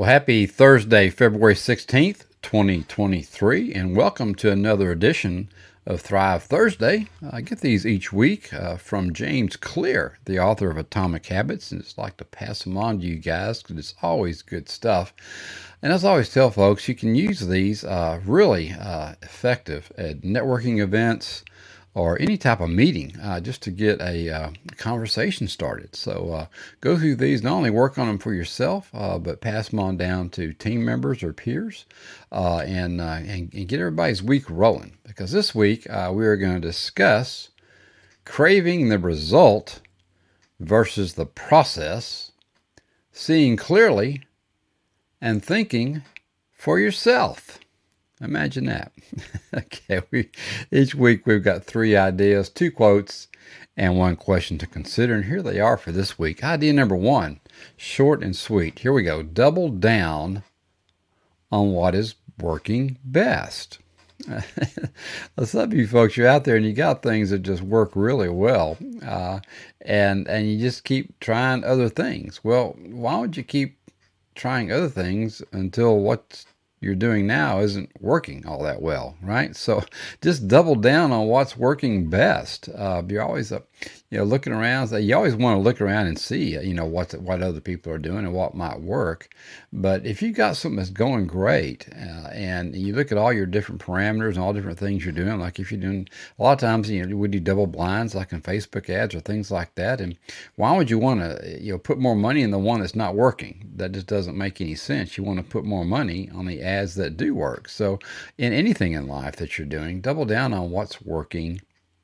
Well, happy Thursday, February 16th, 2023, and welcome to another edition of Thrive Thursday. I get these each week uh, from James Clear, the author of Atomic Habits, and it's like to pass them on to you guys because it's always good stuff. And as I always tell folks, you can use these uh, really uh, effective at networking events, or any type of meeting uh, just to get a uh, conversation started. So uh, go through these, not only work on them for yourself, uh, but pass them on down to team members or peers uh, and, uh, and, and, get everybody's week rolling. Because this week we are going to discuss craving the result versus the process, seeing clearly, and thinking for yourself. Imagine that. okay, we, each week we've got three ideas, two quotes, and one question to consider. And here they are for this week. Idea number one, short and sweet. Here we go. Double down on what is working best. Some of you folks, you're out there and you got things that just work really well, uh, and and you just keep trying other things. Well, why would you keep trying other things until what's you're doing now isn't working all that well, right? So just double down on what's working best. Uh, you're always, uh, you know, looking around. You always want to look around and see, you know, what what other people are doing and what might work. But if you got something that's going great, uh, and you look at all your different parameters and all different things you're doing, like if you're doing a lot of times, you know, we do double blinds like in Facebook ads or things like that. And why would you want to, you know, put more money in the one that's not working? That just doesn't make any sense. You want to put more money on the ads that do work. So in anything in life that you're doing, double down on what's working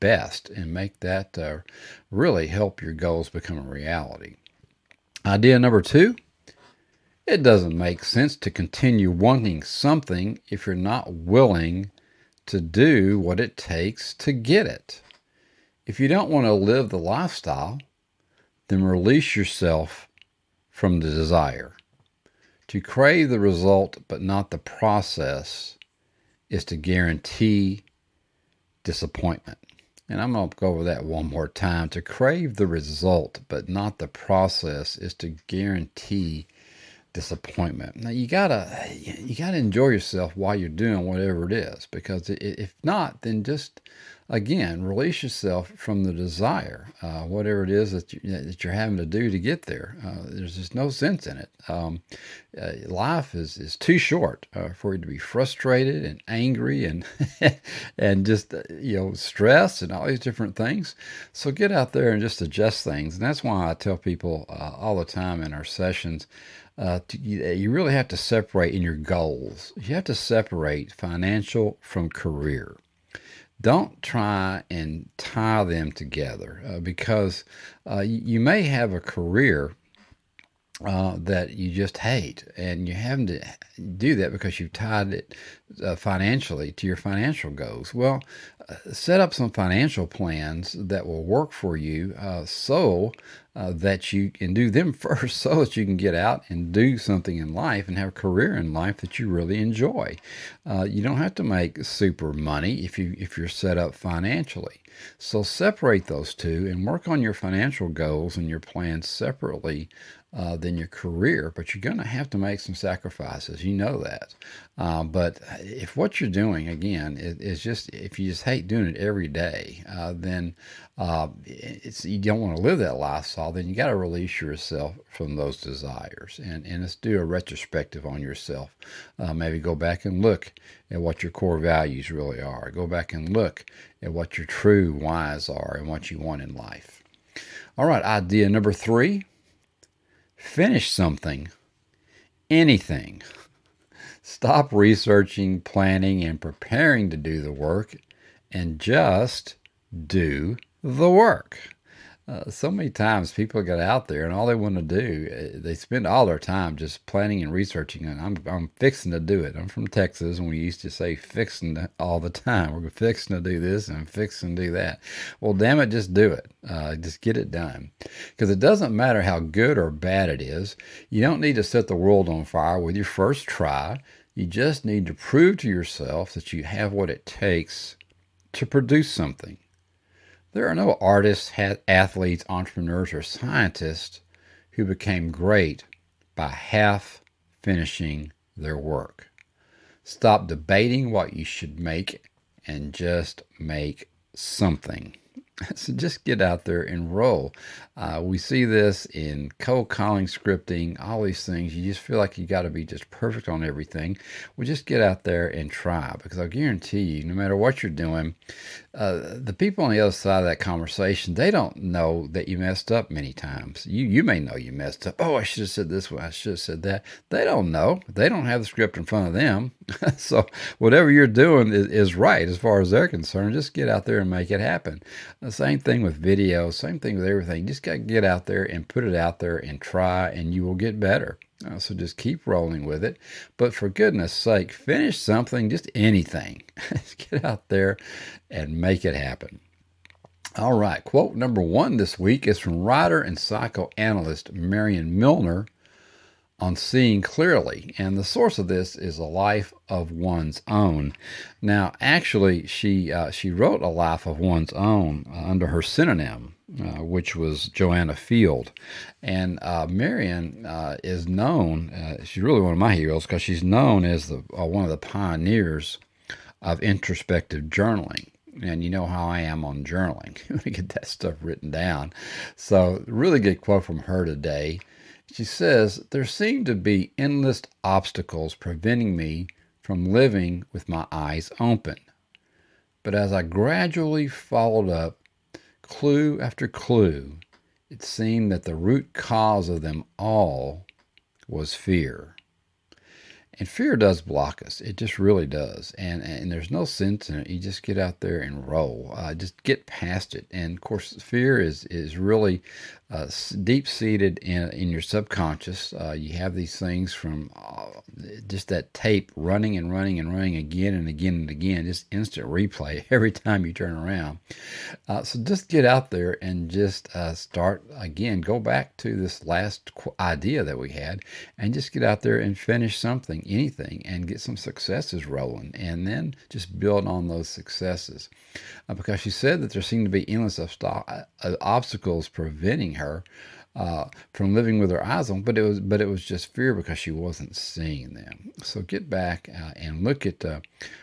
best and make that uh, really help your goals become a reality. Idea number two it doesn't make sense to continue wanting something if you're not willing to do what it takes to get it. If you don't want to live the lifestyle, then release yourself from the desire. To crave the result but not the process is to guarantee disappointment. And I'm going to go over that one more time. To crave the result, but not the process, is to guarantee disappointment. Now you gotta you gotta enjoy yourself while you're doing whatever it is, because if not, then just again release yourself from the desire, uh, whatever it is that you, that you're having to do to get there. Uh, there's just no sense in it. Um, uh, life is is too short uh, for you to be frustrated and angry and and just uh, you know stressed and all these different things. So get out there and just adjust things, and that's why I tell people uh, all the time in our sessions uh, to, you, you really have to separate in your goals. You have to separate financial from career. Don't try and tie them together uh, because uh, you, may have a career uh, that you just hate, and you have to do that because you've tied it uh, financially to your financial goals. Well, uh, set up some financial plans that will work for you uh, so uh, that you can do them first so that you can get out and do something in life and have a career in life that you really enjoy. Uh, you don't have to make super money if you if you're set up financially. So separate those two and work on your financial goals and your plans separately uh, than your career, but you're going to have to make some sacrifices. You know that. Uh, but if what you're doing, again, is, just, if you just hate doing it every day, uh, then uh, it's, you don't want to live that lifestyle, then you got to release yourself from those desires. And, and let's do a retrospective on yourself. Uh, maybe go back and look at what your core values really are. Go back and look at what your true whys are and what you want in life. All right, idea number three Finish something, anything. Stop researching, planning, and preparing to do the work and just do the work. Uh, so many times people get out there and all they want to do, uh, they spend all their time just planning and researching. And I'm, I'm fixing to do it. I'm from Texas and we used to say fixing to, all the time. We're fixing to do this and fixing to do that. Well, damn it, just do it. Uh, just get it done. Because it doesn't matter how good or bad it is. You don't need to set the world on fire with your first try. You just need to prove to yourself that you have what it takes to produce something. There are no artists, athletes, entrepreneurs, or scientists who became great by half finishing their work. Stop debating what you should make and just make something. So just get out there and roll. Uh, we see this in cold calling, scripting, all these things. You just feel like you got to be just perfect on everything. Well, just get out there and try because I guarantee you, no matter what you're doing, uh, the people on the other side of that conversation, they don't know that you messed up many times. You you may know you messed up. Oh, I should have said this one. I should have said that. They don't know. They don't have the script in front of them. so whatever you're doing is, is right as far as they're concerned. Just get out there and make it happen. The same thing with video. Same thing with everything. Just got to get out there and put it out there and try, and you will get better. Uh, so just keep rolling with it. But for goodness sake, finish something, just anything. Get out there and make it happen. All right, quote number one this week is from writer and psychoanalyst Marion Milner on seeing clearly. And the source of this is a life of one's own. Now, actually, she uh, she wrote a life of one's own uh, under her synonym, uh, which was Joanna Field. And uh, Marion uh, is known. Uh, she's really one of my heroes because she's known as the one of the pioneers of introspective journaling. And you know how I am on journaling. want get that stuff written down. So, really good quote from her today. She says, There seem to be endless obstacles preventing me from living with my eyes open. But as I gradually followed up clue after clue, it seemed that the root cause of them all was fear. And fear does block us. It just really does. And and there's no sense in it. You just get out there and roll. Uh, just get past it. And of course, fear is is really uh, deep seated in in your subconscious. Uh, you have these things from uh, just that tape running and running and running again and again and again, just instant replay every time you turn around. Uh, so just get out there and just uh, start again. Go back to this last idea that we had, and just get out there and finish something, anything, and get some successes rolling, and then just build on those successes. because she said that there seemed to be endless obstacles preventing her uh, from living with her eyes on, but it was but it was just fear because she wasn't seeing them. So get back uh, and look at uh,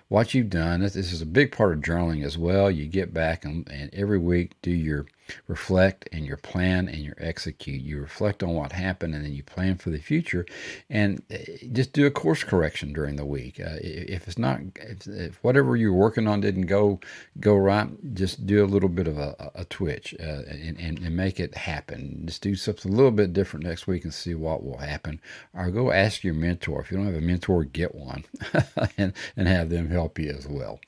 what you've done. This, this, is a big part of journaling as well. You get back and, and every week do your reflect and your plan and your execute. You reflect on what happened and then you plan for the future, and uh, just do a course correction during the week. Uh, if it's not, if, if, whatever you're working on didn't go go right, just do a little bit of a, a twitch uh, and, and, and make it happen. Just do something a little bit different next week and see what will happen. Or go ask your mentor. If you don't have a mentor, get one and and have them help you as well.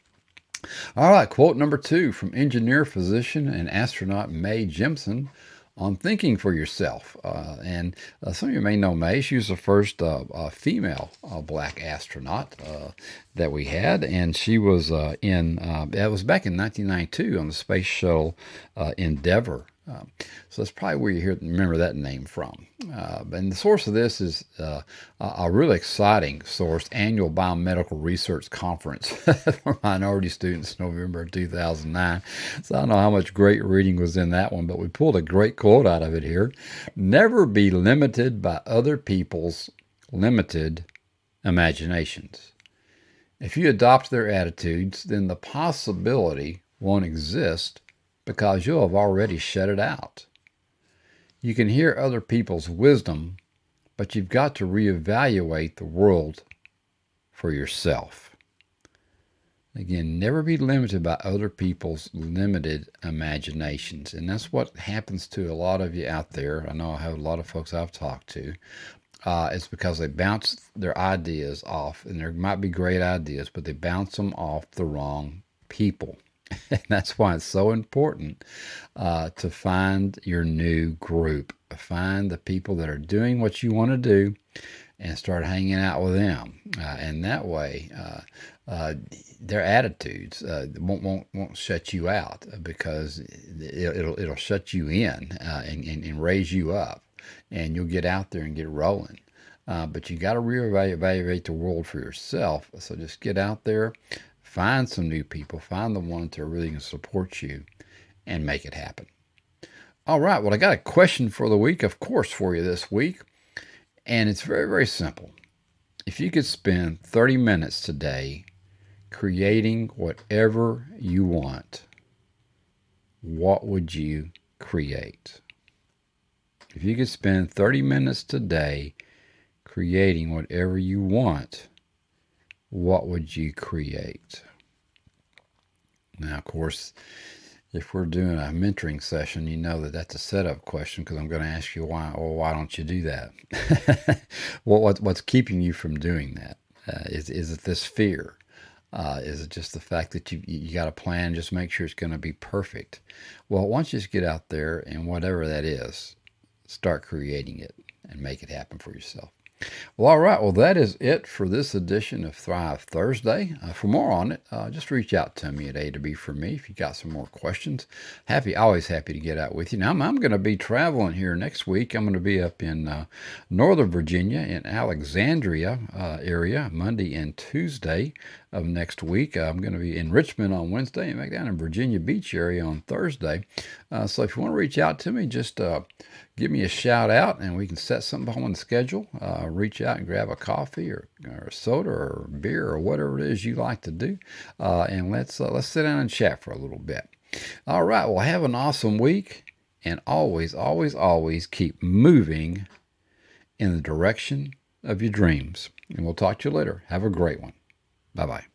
All right, quote number two from engineer, physician, and astronaut Mae Jemison on thinking for yourself. Uh, and uh, some of you may know Mae. She was the first uh, uh female uh, black astronaut uh, that we had, and she was in. it was back in 1992 on the space shuttle Endeavour um, so that's probably where you hear remember that name from. Uh, and the source of this is uh, a really exciting source, annual biomedical research conference for minority students, November 2009. So I don't know how much great reading was in that one, but we pulled a great quote out of it here. Never be limited by other people's limited imaginations. If you adopt their attitudes, then the possibility won't exist because you'll have already shut it out. You can hear other people's wisdom, but you've got to reevaluate the world for yourself. Again, never be limited by other people's limited imaginations. And that's what happens to a lot of you out there. I know I have a lot of folks I've talked to. Uh, it's because they bounce their ideas off, and there might be great ideas, but they bounce them off the wrong people. and that's why it's so important uh, to find your new group. Find the people that are doing what you want to do and start hanging out with them. Uh, and that way, uh, uh their attitudes uh, won't, won't, won't shut you out because it'll, it'll shut you in uh, and, and, and raise you up. And you'll get out there and get rolling. Uh, but you got to reevaluate the world for yourself. So just get out there, Find some new people, find the ones that are really going to support you and make it happen. All right, well, I got a question for the week, of course, for you this week. And it's very, very simple. If you could spend 30 minutes today creating whatever you want, what would you create? If you could spend 30 minutes today creating whatever you want, what would you create? Now, of course, if we're doing a mentoring session, you know that that's a setup question because I'm going to ask you why. Well, why don't you do that? well, what, what's keeping you from doing that? Uh, is is it this fear? Uh, is it just the fact that you you got a plan? Just make sure it's going to be perfect. Well, once you just get out there and whatever that is, start creating it and make it happen for yourself. Well, all right. Well, that is it for this edition of Thrive Thursday. Uh, for more on it, uh, just reach out to me at A to B for me if you got some more questions. Happy, always happy to get out with you. Now, I'm, I'm going to be traveling here next week. I'm going to be up in uh, Northern Virginia in Alexandria uh, area Monday and Tuesday of next week. I'm going to be in Richmond on Wednesday and back down in Virginia Beach area on Thursday. Uh, so if you want to reach out to me, just uh, give me a shout out and we can set something on the schedule. Uh, reach out and grab a coffee or, or a soda or beer or whatever it is you like to do, uh, and let's uh, let's sit down and chat for a little bit. All right. Well, have an awesome week, and always, always, always keep moving in the direction of your dreams. And we'll talk to you later. Have a great one. Bye bye.